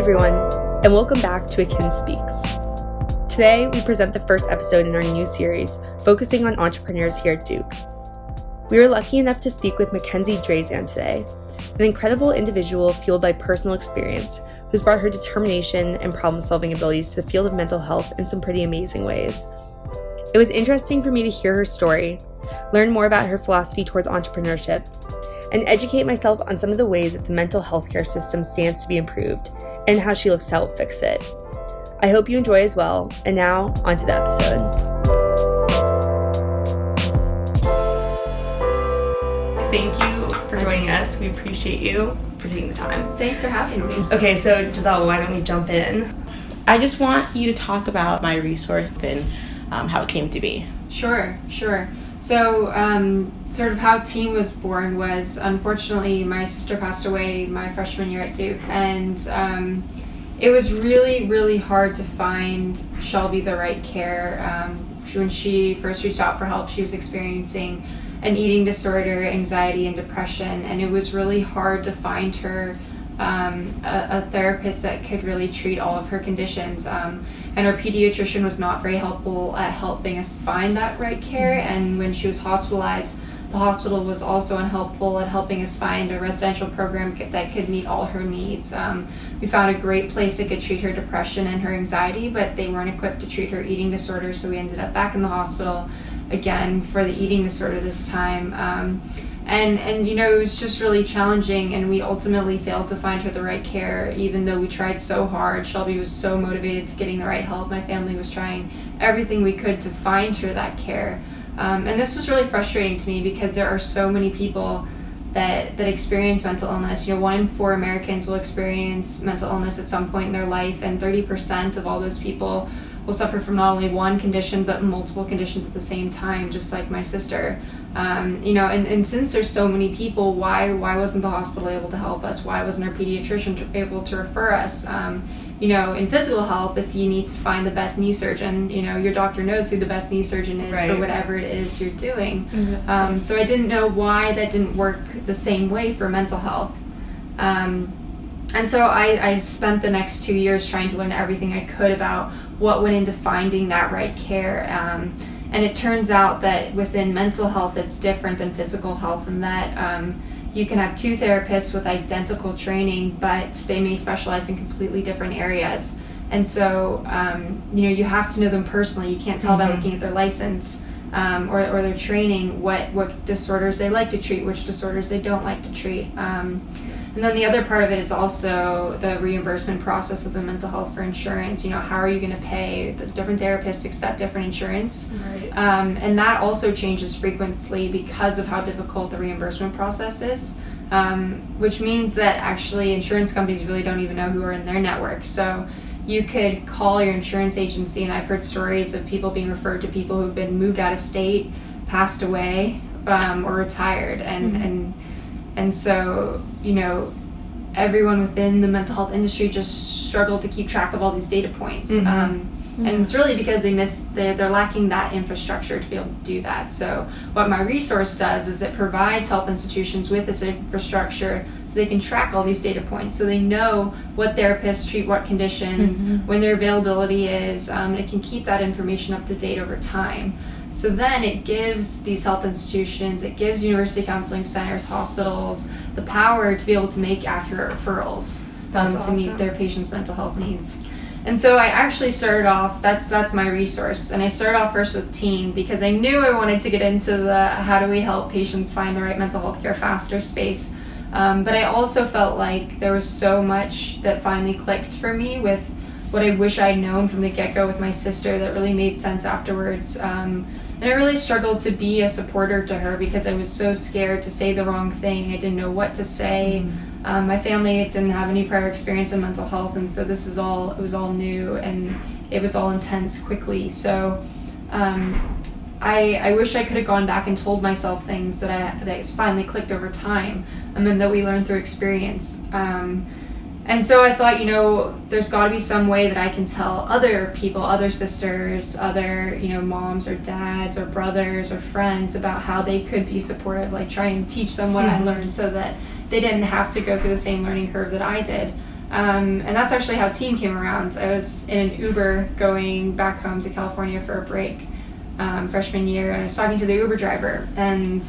everyone, and welcome back to Akin Speaks. Today, we present the first episode in our new series focusing on entrepreneurs here at Duke. We were lucky enough to speak with Mackenzie Drazan today, an incredible individual fueled by personal experience who's brought her determination and problem solving abilities to the field of mental health in some pretty amazing ways. It was interesting for me to hear her story, learn more about her philosophy towards entrepreneurship, and educate myself on some of the ways that the mental health care system stands to be improved and how she looks to help fix it. I hope you enjoy as well. And now, on to the episode. Thank you for joining us. We appreciate you for taking the time. Thanks for having me. Okay, so Giselle, why don't we jump in? I just want you to talk about my resource and um, how it came to be. Sure, sure. So, um, sort of how Team was born was unfortunately my sister passed away my freshman year at Duke, and um, it was really, really hard to find Shelby the right care. Um, when she first reached out for help, she was experiencing an eating disorder, anxiety, and depression, and it was really hard to find her um, a, a, therapist that could really treat all of her conditions. And our pediatrician was not very helpful at helping us find that right care. And when she was hospitalized, the hospital was also unhelpful at helping us find a residential program that could meet all her needs. Um, we found a great place that could treat her depression and her anxiety, but they weren't equipped to treat her eating disorder, so we ended up back in the hospital again for the eating disorder this time. Um, and and you know it was just really challenging and we ultimately failed to find her the right care even though we tried so hard. Shelby was so motivated to getting the right help. My family was trying everything we could to find her that care. Um, and this was really frustrating to me because there are so many people that that experience mental illness. You know one in four americans will experience mental illness at some point in their life and 30% of all those people will suffer from not only one condition but multiple conditions at the same time just like my sister um, you know, and, and since there's so many people, why why wasn't the hospital able to help us? Why wasn't our pediatrician able to refer us? Um, you know, in physical health, if you need to find the best knee surgeon, you know, your doctor knows who the best knee surgeon is right. for whatever it is you're doing. Mm-hmm. Um, so I didn't know why that didn't work the same way for mental health. Um, and so I, I spent the next two years trying to learn everything I could about what went into finding that right care. Um, and it turns out that within mental health, it's different than physical health, and that um, you can have two therapists with identical training, but they may specialize in completely different areas. And so, um, you know, you have to know them personally. You can't tell mm-hmm. by looking at their license um, or, or their training what, what disorders they like to treat, which disorders they don't like to treat. Um, and then the other part of it is also the reimbursement process of the mental health for insurance. You know, how are you going to pay? The different therapists accept different insurance. Right. Um, and that also changes frequently because of how difficult the reimbursement process is. Um, which means that actually insurance companies really don't even know who are in their network. So you could call your insurance agency, and I've heard stories of people being referred to people who've been moved out of state, passed away, um, or retired, and mm-hmm. and and so, you know, everyone within the mental health industry just struggled to keep track of all these data points. Mm-hmm. Um, and it's really because they miss they're, they're lacking that infrastructure to be able to do that so what my resource does is it provides health institutions with this infrastructure so they can track all these data points so they know what therapists treat what conditions mm-hmm. when their availability is um, and it can keep that information up to date over time so then it gives these health institutions, it gives university counseling centers, hospitals, the power to be able to make accurate referrals um, awesome. to meet their patients' mental health needs. And so I actually started off. That's that's my resource, and I started off first with teen because I knew I wanted to get into the how do we help patients find the right mental health care faster space. Um, but I also felt like there was so much that finally clicked for me with what I wish I'd known from the get go with my sister that really made sense afterwards. Um, and I really struggled to be a supporter to her because I was so scared to say the wrong thing. I didn't know what to say. Mm-hmm. Um, my family didn't have any prior experience in mental health, and so this is all it was all new and it was all intense quickly. So. Um, I, I wish I could have gone back and told myself things that I that finally clicked over time, and then that we learned through experience. Um, and so I thought, you know, there's got to be some way that I can tell other people, other sisters, other, you know, moms or dads or brothers or friends about how they could be supportive, like try and teach them what I learned so that they didn't have to go through the same learning curve that I did. Um, and that's actually how Team came around. I was in an Uber going back home to California for a break um, freshman year, and I was talking to the Uber driver, and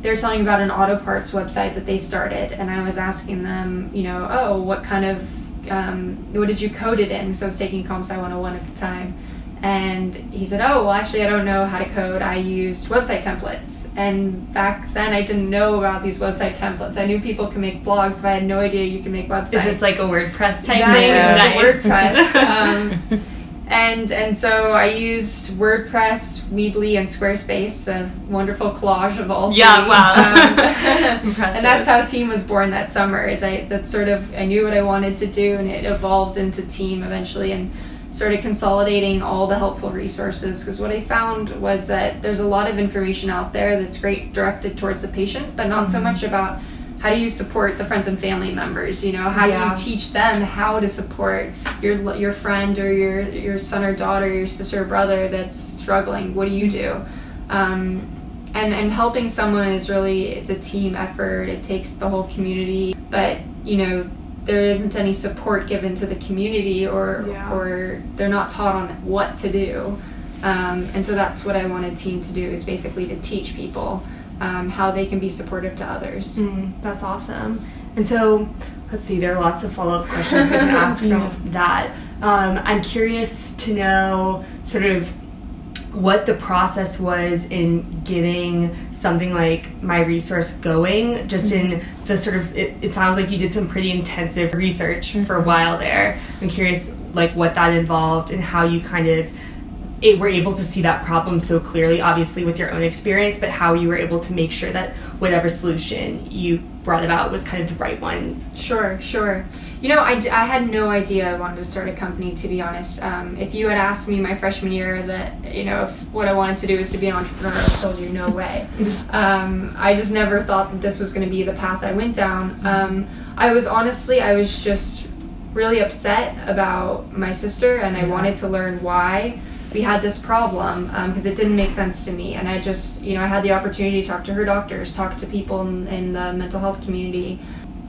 they were telling me about an auto parts website that they started, and I was asking them, you know, oh, what kind of, um, what did you code it in? So I was taking Comp Sci 101 at the time. And he said, Oh, well, actually, I don't know how to code. I used website templates. And back then, I didn't know about these website templates. I knew people could make blogs, but I had no idea you could make websites. Is this like a WordPress type exactly, thing? Nice. Nice. WordPress. Um, and and so I used WordPress, Weebly, and Squarespace, a wonderful collage of all. Yeah, three. wow, Um, impressive. And that's how Team was born that summer. Is I that's sort of I knew what I wanted to do, and it evolved into Team eventually, and started consolidating all the helpful resources. Because what I found was that there's a lot of information out there that's great directed towards the patient, but not Mm-hmm. so much about how do you support the friends and family members you know? How Yeah. do you teach them how to support your your friend or your your son or daughter your sister or brother that's struggling? What do you do? Um, and and helping someone is really it's a team effort. It takes the whole community. But you know there isn't any support given to the community or Yeah. or they're not taught on what to do. Um, and so that's what I wanted team to do is basically to teach people um, how they can be supportive to others. Mm, that's awesome. And so, let's see, there are lots of follow up questions we can ask from Yeah. that. Um, I'm curious to know sort of what the process was in getting something like my resource going just in the sort of it, it sounds like you did some pretty intensive research for a while there i'm curious like what that involved and how you kind of it, were able to see that problem so clearly, obviously with your own experience, but how you were able to make sure that whatever solution you brought about was kind of the right one. Sure, sure. You know, I, I had no idea I wanted to start a company, to be honest. Um, if you had asked me my freshman year that, you know, if what I wanted to do is to be an entrepreneur, I would have told you no way. Um, I just never thought that this was going to be the path I went down. Um, I was honestly, I was just really upset about my sister, and I wanted to learn why we had this problem um, because it didn't make sense to me. And I just, you know, I had the opportunity to talk to her doctors, talk to people in, in the mental health community.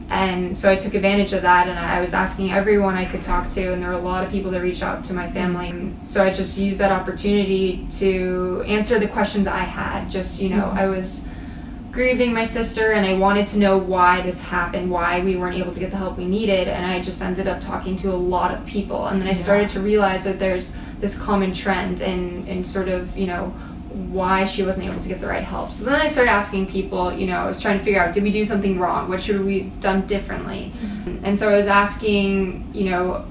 And so I took advantage of that and I was asking everyone I could talk to, and there were a lot of people that reached out to my family. So I just used that opportunity to answer the questions I had. Just, you know, I was grieving my sister and I wanted to know why this happened, why we weren't able to get the help we needed, and I just ended up talking to a lot of people. And then I started to realize that there's this common trend in, in sort of, you know, why she wasn't able to get the right help. So then I started asking people, you know, I was trying to figure out did we do something wrong? What should we have done differently? Mm-hmm. And so I was asking, you know,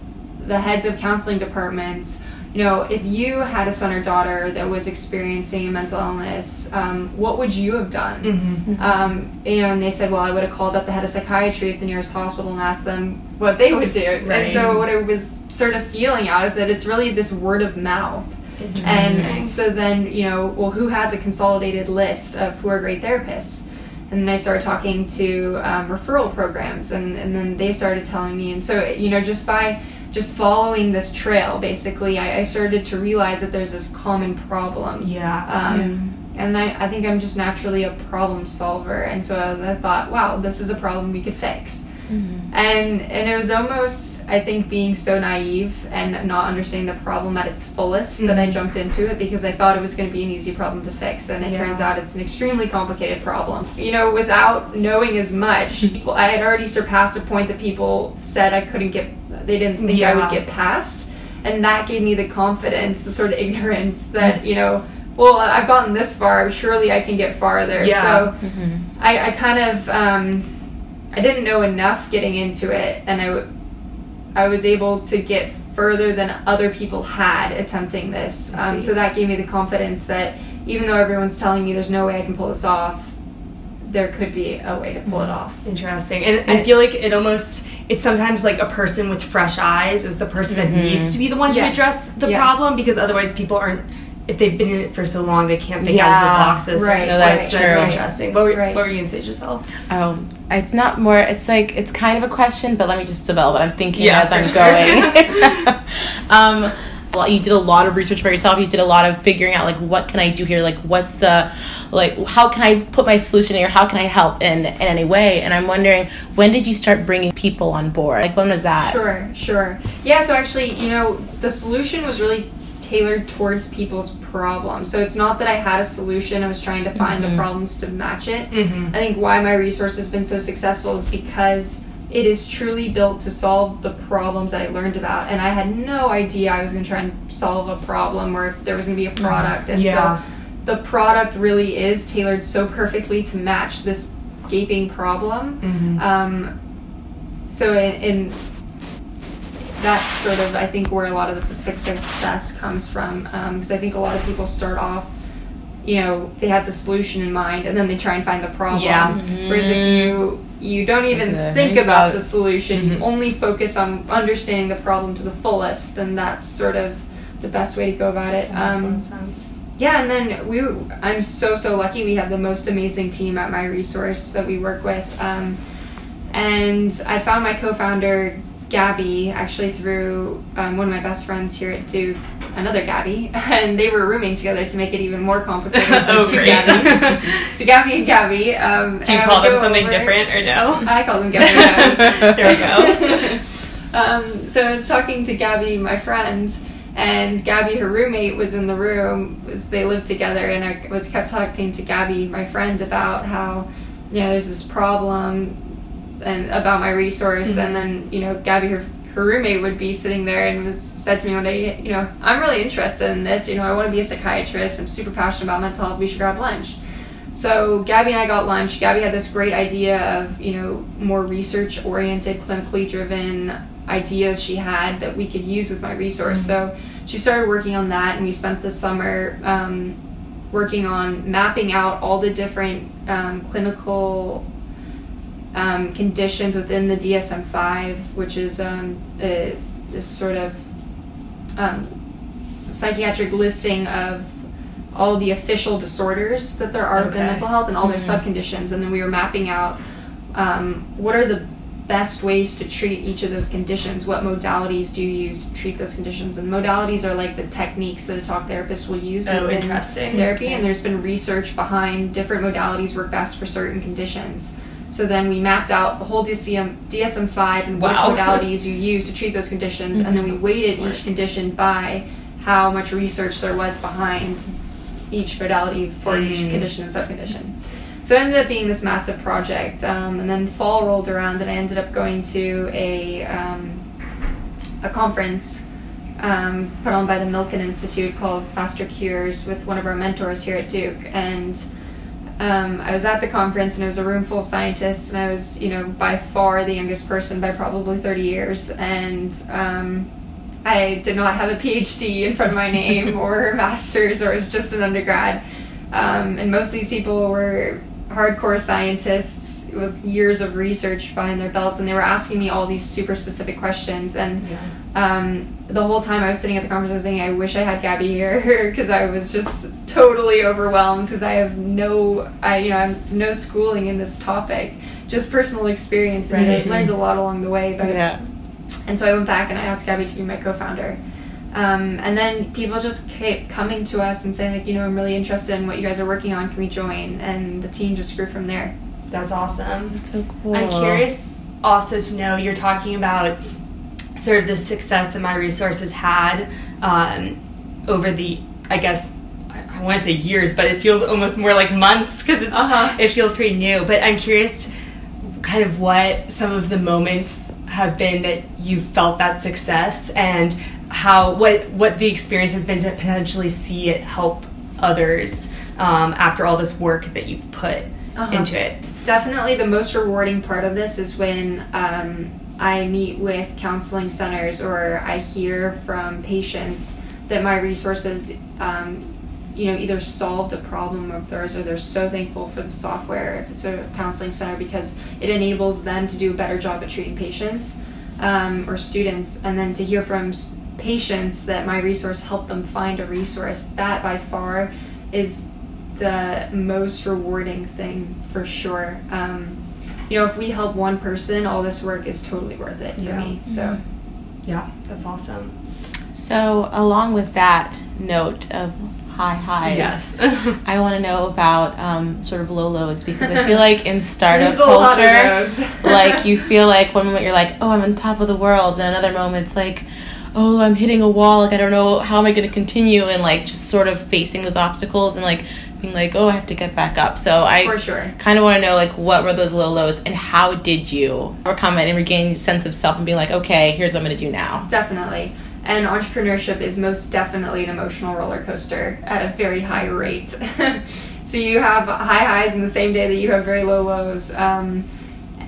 the heads of counseling departments, you know, if you had a son or daughter that was experiencing a mental illness, um, what would you have done? Mm-hmm. Um, and they said, well, I would have called up the head of psychiatry at the nearest hospital and asked them what they would do. Right. And so what I was sort of feeling out is that it's really this word of mouth. And so then, you know, well, who has a consolidated list of who are great therapists? And then I started talking to um, referral programs, and, and then they started telling me. And so, you know, just by just following this trail, basically, I, I started to realize that there's this common problem. Yeah. Um, And I, I think I'm just naturally a problem solver. And so I thought, wow, this is a problem we could fix. And and it was almost I think being so naive and not understanding the problem at its fullest that I Mhm. jumped into it because I thought it was going to be an easy problem to fix and it Yeah. turns out it's an extremely complicated problem. You know, without knowing as much, people, I had already surpassed a point that people said I couldn't get they didn't think I would get past and that gave me the confidence, the sort of ignorance that, you know, well, I've gotten this far, surely I can get farther. Yeah. So I, I kind of um, I didn't know enough getting into it, and I, w- I was able to get further than other people had attempting this. Um, so that gave me the confidence that even though everyone's telling me there's no way I can pull this off, there could be a way to pull it off. Interesting. And I feel like it almost, it's sometimes like a person with fresh eyes is the person that needs to be the one to Yes. address the Yes. problem because otherwise people aren't, if they've been in it for so long, they can't think out of the boxes. Right. No, that's Right. That's true. interesting. What were, Right. what were you going to say, Giselle? Oh, it's not more. It's like it's kind of a question, but let me just develop what I'm thinking Yeah, as I'm sure. going. um, a lot, you did a lot of research for yourself. You did a lot of figuring out like what can I do here? Like what's the like how can I put my solution here? How can I help in in any way? And I'm wondering when did you start bringing people on board? Like when was that? Sure, sure. Yeah, so actually, you know, the solution was really tailored towards people's problems. So it's not that I had a solution, I was trying to find Mhm. the problems to match it. Mm-hmm. I think why my resource has been so successful is because it is truly built to solve the problems that I learned about. And I had no idea I was going to try and solve a problem or if there was going to be a product. And Yeah. so the product really is tailored so perfectly to match this gaping problem. Mm-hmm. Um, so in, in that's sort of I think where a lot of the success comes from because I think a lot of people start off you know they have the solution in mind and then they try and find the problem Yeah. whereas if you you don't even to think think about about the solution you Mhm. only focus on understanding the problem to the fullest then that's sort of the best way to go about it That makes Um, of sense. yeah, and then we I'm so so lucky we have the most amazing team at my resource that we work with. Um, and I found my co-founder Gabby actually through um, one of my best friends here at Duke, another Gabby, and they were rooming together to make it even more complicated. So Oh, two great. Gabbies. so Gabby and Gabby. Um, Do you call them something over- different or no? I call them Gabby. and Gabby. there we go. um, so I was talking to Gabby, my friend, and Gabby, her roommate, was in the room. Was they lived together, and I was kept talking to Gabby, my friend, about how you know there's this problem and about my resource, Mhm. and then you know Gabby, her her roommate, would be sitting there and was said to me one day, you know, I'm really interested in this. You know, I want to be a psychiatrist. I'm super passionate about mental health. We should grab lunch. So Gabby and I got lunch. Gabby had this great idea of you know more research oriented, clinically driven ideas she had that we could use with my resource. So she started working on that, and we spent the summer um, working on mapping out all the different um, clinical um, conditions within the DSM five, which is um, a, this sort of um, psychiatric listing of all the official disorders that there are within Okay. mental health and all Mhm. their subconditions, and then we were mapping out um, what are the best ways to treat each of those conditions. What modalities do you use to treat those conditions? And modalities are like the techniques that a talk therapist will use Oh, within interesting. therapy, Okay. and there's been research behind different modalities work best for certain conditions. So then we mapped out the whole DSM DSM five and which modalities you use to treat those conditions, and then we weighted smart. each condition by how much research there was behind each modality for each Mm. condition and subcondition. So it ended up being this massive project, um, and then fall rolled around, and I ended up going to a um, a conference um, put on by the Milken Institute called Faster Cures with one of our mentors here at Duke, and um, I was at the conference, and it was a room full of scientists, and I was, you know, by far the youngest person by probably thirty years, and um, I did not have a PhD in front of my name or a master's, or was just an undergrad. Um, and most of these people were hardcore scientists with years of research behind their belts, and they were asking me all these super specific questions. And Yeah. um, the whole time I was sitting at the conference, I was saying, I wish I had Gabby here because I was just totally overwhelmed because I have no, I you know, I have no schooling in this topic, just personal experience, and Right. I've learned a lot along the way. But Yeah. and so I went back and I asked Gabby to be my co-founder. Um, and then people just kept coming to us and saying like, you know, I'm really interested in what you guys are working on. Can we join? And the team just grew from there. That's awesome. That's so cool. I'm curious also to know you're talking about sort of the success that my resources had um, over the, I guess, I, I want to say years, but it feels almost more like months because it's Uh-huh. it feels pretty new. But I'm curious, kind of what some of the moments have been that you felt that success and how what what the experience has been to potentially see it help others um, after all this work that you've put Uh-huh. into it. Definitely the most rewarding part of this is when um, I meet with counseling centers or I hear from patients that my resources, um, you know, either solved a problem of theirs or they're so thankful for the software if it's a counseling center because it enables them to do a better job at treating patients um, or students. And then to hear from patients that my resource helped them find a resource, that by far is the most rewarding thing for sure. Um, you know, if we help one person, all this work is totally worth it for Yeah. me. So, Yeah, that's awesome. So, along with that note of high highs, Yes. I want to know about um, sort of low lows because I feel like in startup There's a lot of culture, like you feel like one moment you're like, oh, I'm on top of the world, and another moment it's like, oh, I'm hitting a wall. Like I don't know how am I going to continue, and like just sort of facing those obstacles and like being like, oh, I have to get back up. So I For sure. kind of want to know like what were those low lows and how did you overcome it and regain sense of self and being like, okay, here's what I'm going to do now. Definitely. And entrepreneurship is most definitely an emotional roller coaster at a very high rate. so you have high highs in the same day that you have very low lows. Um,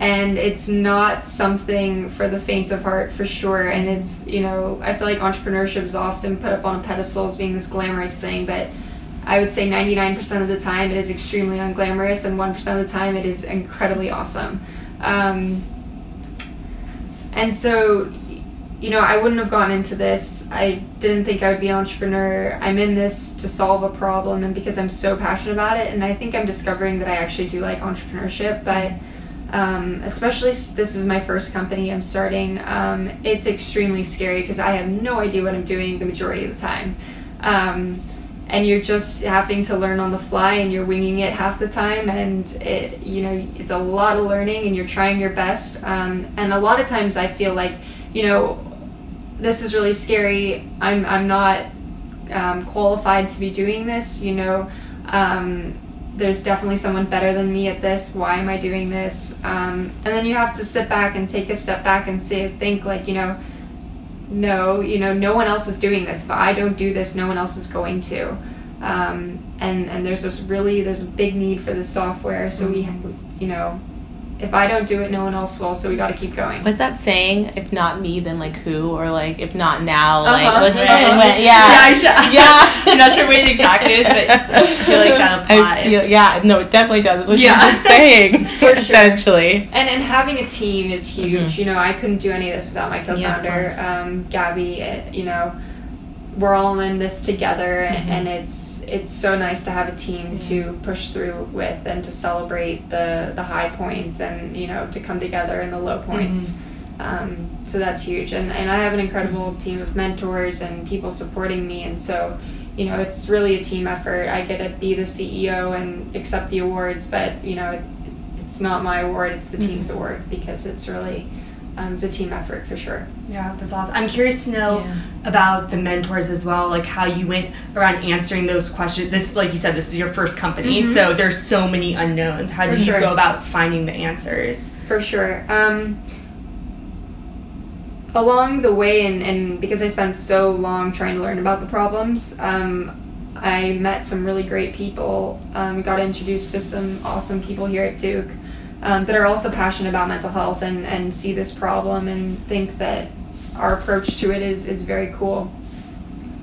and it's not something for the faint of heart for sure. And it's, you know, I feel like entrepreneurship is often put up on a pedestal as being this glamorous thing, but I would say 99% of the time it is extremely unglamorous, and 1% of the time it is incredibly awesome. Um, and so, you know, I wouldn't have gone into this. I didn't think I would be an entrepreneur. I'm in this to solve a problem and because I'm so passionate about it. And I think I'm discovering that I actually do like entrepreneurship. But um, especially this is my first company I'm starting, um, it's extremely scary because I have no idea what I'm doing the majority of the time. Um, and you're just having to learn on the fly and you're winging it half the time and it you know it's a lot of learning and you're trying your best um, and a lot of times i feel like you know this is really scary i'm, I'm not um, qualified to be doing this you know um, there's definitely someone better than me at this why am i doing this um, and then you have to sit back and take a step back and say think like you know no, you know, no one else is doing this. If I don't do this, no one else is going to. Um, and and there's this really there's a big need for this software. So we, you know, if I don't do it, no one else will. So we got to keep going. What's that saying? If not me, then like who? Or like if not now, like Uh-huh. what's Uh-huh. yeah, Yeah, I should, Yeah. I'm not sure what it exactly is, but I feel like that applies. Feel, yeah, no, it definitely does. That's what Yeah. you're just saying, For sure. essentially. And and having a team is huge. Mhm. You know, I couldn't do any of this without my co-founder, course. um, Gabby. uh, You know, we're all in this together, Mhm. and it's it's so nice to have a team to push through with and to celebrate the the high points and you know to come together in the low points. Um, so that's huge, and and I have an incredible team of mentors and people supporting me, and so. You know, it's really a team effort. I get to be the CEO and accept the awards, but you know, it, it's not my award; it's the team's award because it's really um, it's a team effort for sure. Yeah, that's awesome. I'm curious to know Yeah. about the mentors as well, like how you went around answering those questions. This, like you said, this is your first company, Mhm. so there's so many unknowns. How For did you sure. go about finding the answers? For sure. Um, along the way, and, and because I spent so long trying to learn about the problems, um, I met some really great people. Um, got introduced to some awesome people here at Duke um, that are also passionate about mental health and, and see this problem and think that our approach to it is, is very cool.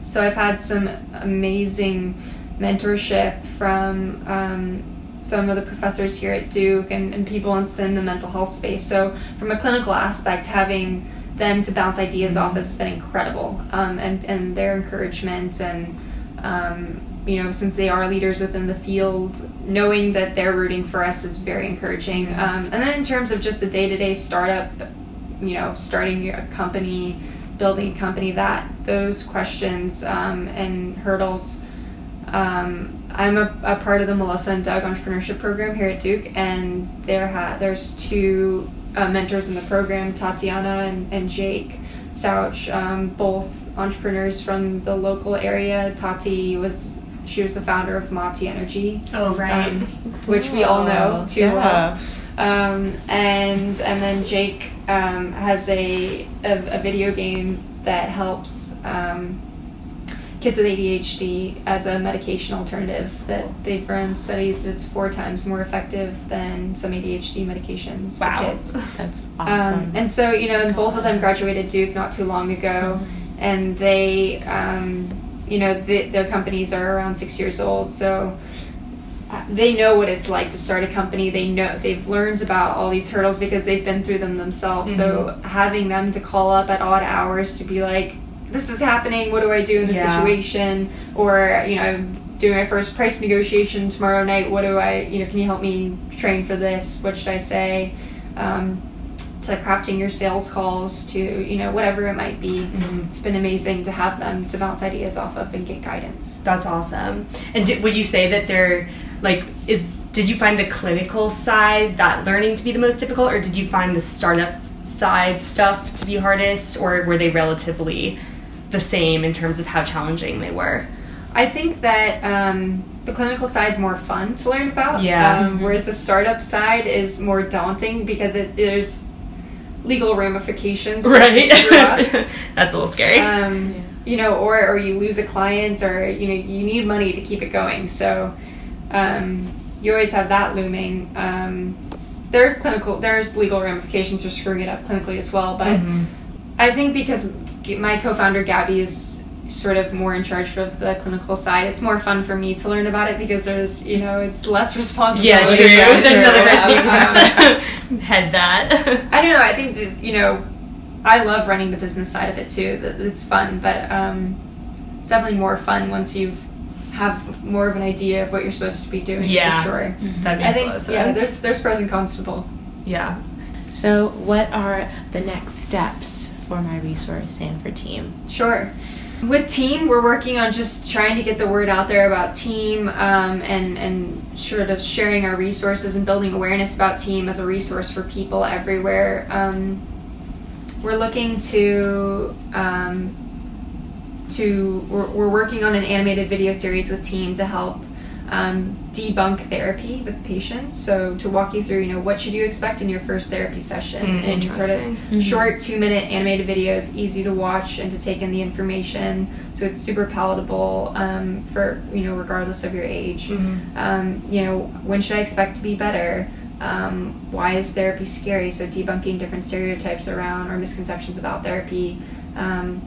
So I've had some amazing mentorship from um, some of the professors here at Duke and, and people within the mental health space. So from a clinical aspect, having them to bounce ideas off has been incredible. Um, and, and their encouragement and um, you know, since they are leaders within the field, knowing that they're rooting for us is very encouraging. Um, and then in terms of just the day to day startup, you know, starting a company, building a company, that those questions um, and hurdles. Um, I'm a, a part of the Melissa and Doug Entrepreneurship Program here at Duke, and there ha- there's two uh, mentors in the program, Tatiana and, and Jake Stauch, um, both entrepreneurs from the local area. Tati was she was the founder of Mati Energy, Oh, right. um, which we all know too yeah. well. Um, and and then Jake um, has a, a a video game that helps um, kids with ADHD as a medication alternative. That they've run studies that's four times more effective than some ADHD medications Wow. for kids. That's awesome. Um, and so, you know, and both of them graduated Duke not too long ago, and they, um, you know, th their companies are around six years old, so uh, they know what it's like to start a company. They know they've learned about all these hurdles because they've been through them themselves. So having them to call up at odd hours to be like, "This is happening. What do I do in this Yeah. situation?" Or you know, I'm doing my first price negotiation tomorrow night. What do I, you know, can you help me train for this? What should I say? Um, to crafting your sales calls to you know whatever it might be. Mm-hmm. It's been amazing to have them to bounce ideas off of and get guidance. That's awesome. And did, would you say that they're like is did you find the clinical side that learning to be the most difficult, or did you find the startup side stuff to be hardest, or were they relatively the same in terms of how challenging they were? I think that um, the clinical side is more fun to learn about. Yeah. Um, whereas the startup side is more daunting because it, there's legal ramifications. when you screw up. That's a little scary. um, you know, or or you lose a client, or you know, you need money to keep it going. So um, you always have that looming. Um, there are clinical, there's legal ramifications for screwing it up clinically as well. But Mhm. I think because my co-founder Gabby is sort of more in charge of the clinical side, it's more fun for me to learn about it because there's, you know, it's less responsibility. Yeah, true. for us. There's another person who Um, can head that. I don't know. I think that you know, I love running the business side of it too. It's fun, but um, it's definitely more fun once you've have more of an idea of what you're supposed to be doing. Yeah. for sure. that makes I think a lot of yeah, there's there's pros and cons to both. yeah. So, what are the next steps for my resource and for team? Sure. With team, we're working on just trying to get the word out there about team um, and and sort of sharing our resources and building awareness about team as a resource for people everywhere. Um, we're looking to um, to we're, we're working on an animated video series with team to help um, debunk therapy with patients. So to walk you through, you know, what should you expect in your first therapy session, Mm, and sort of interesting. short two minute animated videos, easy to watch and to take in the information. So it's super palatable um, for you know regardless of your age. Mhm. Um, you know, when should I expect to be better? Um, why is therapy scary? So debunking different stereotypes around or misconceptions about therapy. Um,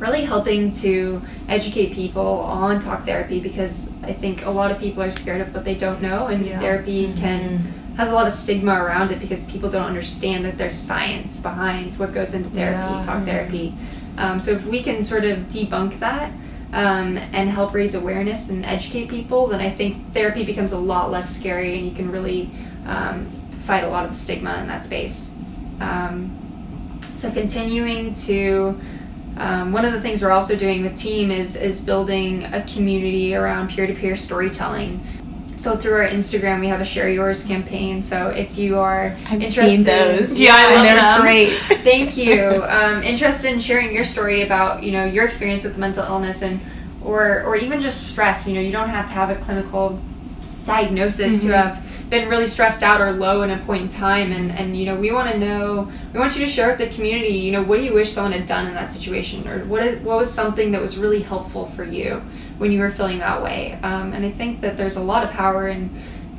really helping to educate people on talk therapy because I think a lot of people are scared of what they don't know, and Yeah. therapy can has a lot of stigma around it because people don't understand that there's science behind what goes into therapy, Yeah. talk therapy. Um, so if we can sort of debunk that um, and help raise awareness and educate people, then I think therapy becomes a lot less scary, and you can really um, fight a lot of the stigma in that space. Um, so continuing to um, one of the things we're also doing with team is is building a community around peer-to-peer storytelling so through our instagram we have a share yours campaign so if you are I've interested seen those. Yeah, I love they're them. great. thank you um, interested in sharing your story about you know your experience with mental illness and or or even just stress you know you don't have to have a clinical diagnosis to have been really stressed out or low in a point in time and and you know we want to know we want you to share with the community you know what do you wish someone had done in that situation or what is what was something that was really helpful for you when you were feeling that way um, and i think that there's a lot of power in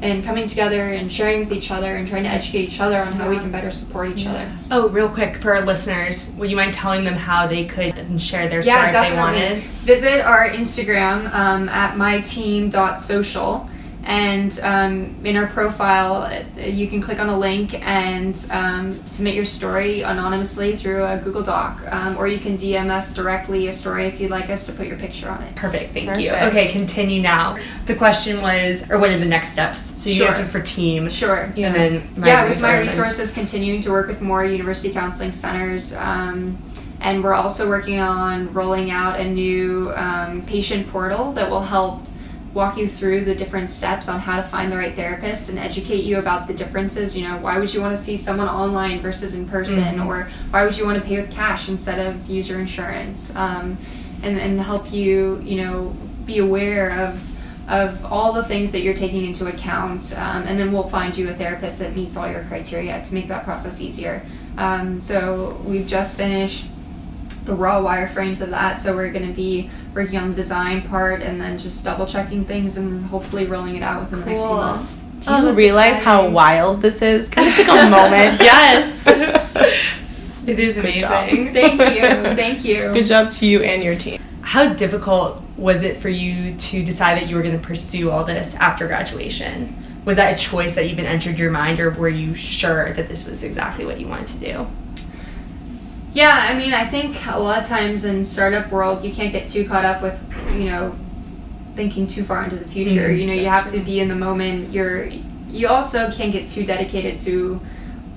in coming together and sharing with each other and trying to educate each other on how we can better support each other Oh, real quick for our listeners, would you mind telling them how they could share their story yeah, if they definitely. wanted? Visit our Instagram um, at myteam.social. And um, in our profile, uh, you can click on a link and um, submit your story anonymously through a Google Doc. Um, or you can DM us directly a story if you'd like us to put your picture on it. Perfect, thank you. Okay, continue now. The question was, or what are the next steps? So you Sure. answered for team, Sure. Yeah. and then my yeah, with my resources. resources, continuing to work with more university counseling centers. Um, and we're also working on rolling out a new um, patient portal that will help walk you through the different steps on how to find the right therapist and educate you about the differences. You know, why would you want to see someone online versus in person, Mhm. or why would you want to pay with cash instead of use your insurance, um, and and help you, you know, be aware of of all the things that you're taking into account, um, and then we'll find you a therapist that meets all your criteria to make that process easier. Um, so we've just finished the raw wireframes of that, so we're going to be working on the design part and then just double checking things and hopefully rolling it out within the next few months. Do Oh, you that's realize how wild this is? Can I just take a moment? Yes. it is Good job. amazing. Thank you, thank you. Good job to you and your team. How difficult was it for you to decide that you were going to pursue all this after graduation? Was that a choice that even entered your mind, or were you sure that this was exactly what you wanted to do? Yeah, I mean, I think a lot of times in startup world, you can't get too caught up with, you know, thinking too far into the future. Mhm, you know, you have true. to be in the moment. You're, you also can't get too dedicated to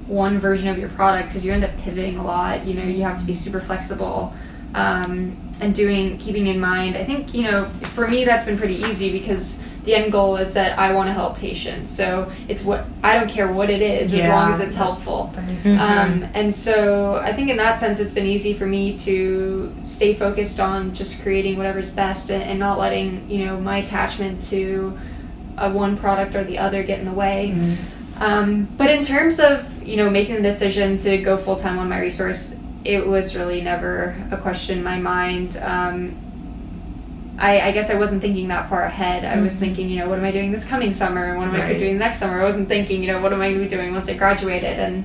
one version of your product because you end up pivoting a lot. You know, you have to be super flexible um, and doing keeping in mind. I think you know for me that's been pretty easy because the end goal is that I want to help patients. So it's what I don't care what it is as long as it's helpful. That makes sense. Um, and so I think in that sense, it's been easy for me to stay focused on just creating whatever's best and, and not letting you know my attachment to a one product or the other get in the way. Mm-hmm. Um, but in terms of you know making the decision to go full time on my resource, it was really never a question in my mind. Um, I, I guess I wasn't thinking that far ahead. I was Mhm. thinking, you know, what am I doing this coming summer? And what am I Right. doing next summer? I wasn't thinking, you know, what am I going to be doing once I graduated? And,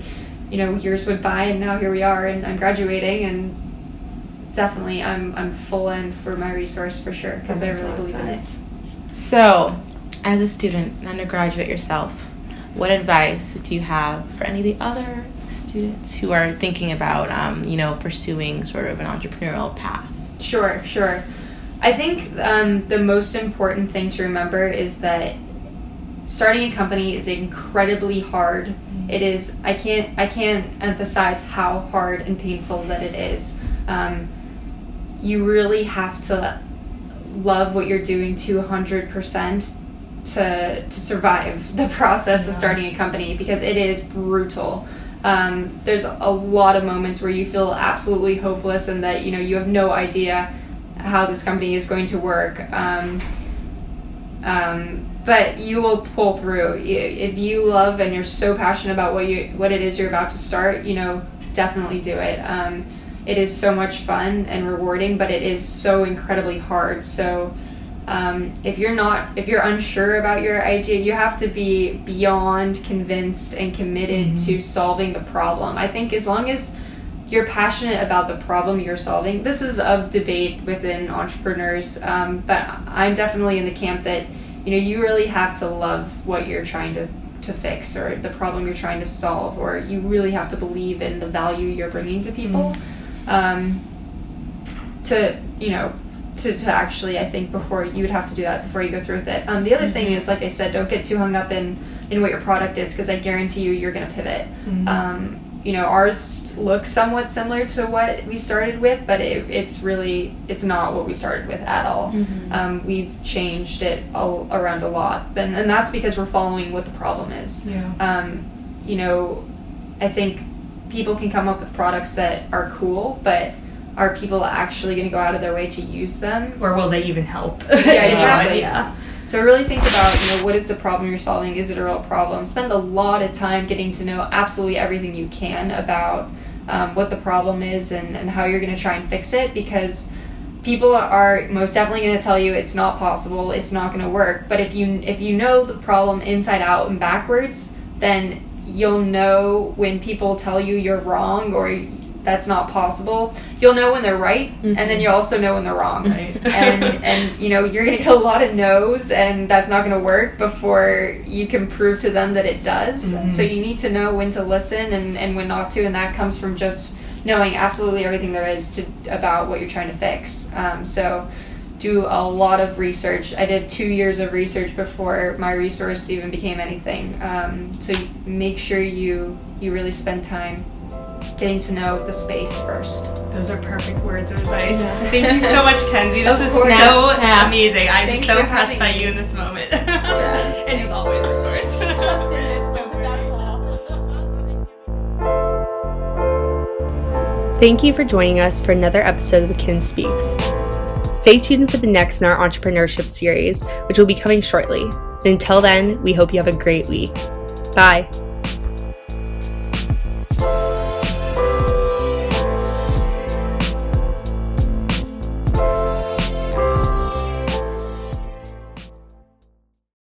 you know, years went by and now here we are and I'm graduating and definitely I'm, I'm full in for my resource for sure because I really believe in it. So, as a student, an undergraduate yourself, what advice do you have for any of the other students who are thinking about, um, you know, pursuing sort of an entrepreneurial path? Sure, sure. I think um, the most important thing to remember is that starting a company is incredibly hard. It is. I can't. I can't emphasize how hard and painful that it is. Um, you really have to love what you're doing to hundred percent to to survive the process of starting a company because it is brutal. Um, there's a lot of moments where you feel absolutely hopeless and that you know you have no idea how this company is going to work. Um, um, but you will pull through if you love and you're so passionate about what you what it is you're about to start. You know, definitely do it. Um, it is so much fun and rewarding, but it is so incredibly hard. So um, if you're not if you're unsure about your idea you have to be beyond convinced and committed Mhm. to solving the problem i think as long as you're passionate about the problem you're solving this is a debate within entrepreneurs um, but i'm definitely in the camp that you know you really have to love what you're trying to to fix or the problem you're trying to solve or you really have to believe in the value you're bringing to people um, to you know to, to actually I think before you would have to do that before you go through with it. Um, the other thing is like I said, don't get too hung up in in what your product is because I guarantee you you're gonna pivot. Mhm. You know ours looks somewhat similar to what we started with, but it, it's really it's not what we started with at all. Mhm. Um, we've changed it all around a lot, and and that's because we're following what the problem is Yeah. um, you know, I think people can come up with products that are cool, but are people actually going to go out of their way to use them? Or will they even help? Yeah, exactly. Yeah. So really think about, you know, what is the problem you're solving? Is it a real problem? Spend a lot of time getting to know absolutely everything you can about um, what the problem is and, and how you're going to try and fix it because people are most definitely going to tell you it's not possible, it's not going to work. But if you if you know the problem inside out and backwards, then you'll know when people tell you you're wrong or that's not possible. You'll know when they're right, and then you'll also know when they're wrong. Right. and and you know you're gonna get a lot of no's, and that's not gonna work before you can prove to them that it does. Mhm. So you need to know when to listen and and when not to, and that comes from just knowing absolutely everything there is to about what you're trying to fix. Um, so do a lot of research. I did two years of research before my resource even became anything. Um, so make sure you you really spend time getting to know the space first. Those are perfect words of advice. Yeah. Thank you so much, Kenzie. This was course. so Snap. amazing. I'm Thanks just so impressed by me. you in this moment. Yes. and just always, of course. Thank you for joining us for another episode of Kin Speaks. Stay tuned for the next in our entrepreneurship series, which will be coming shortly. Until then, we hope you have a great week. Bye.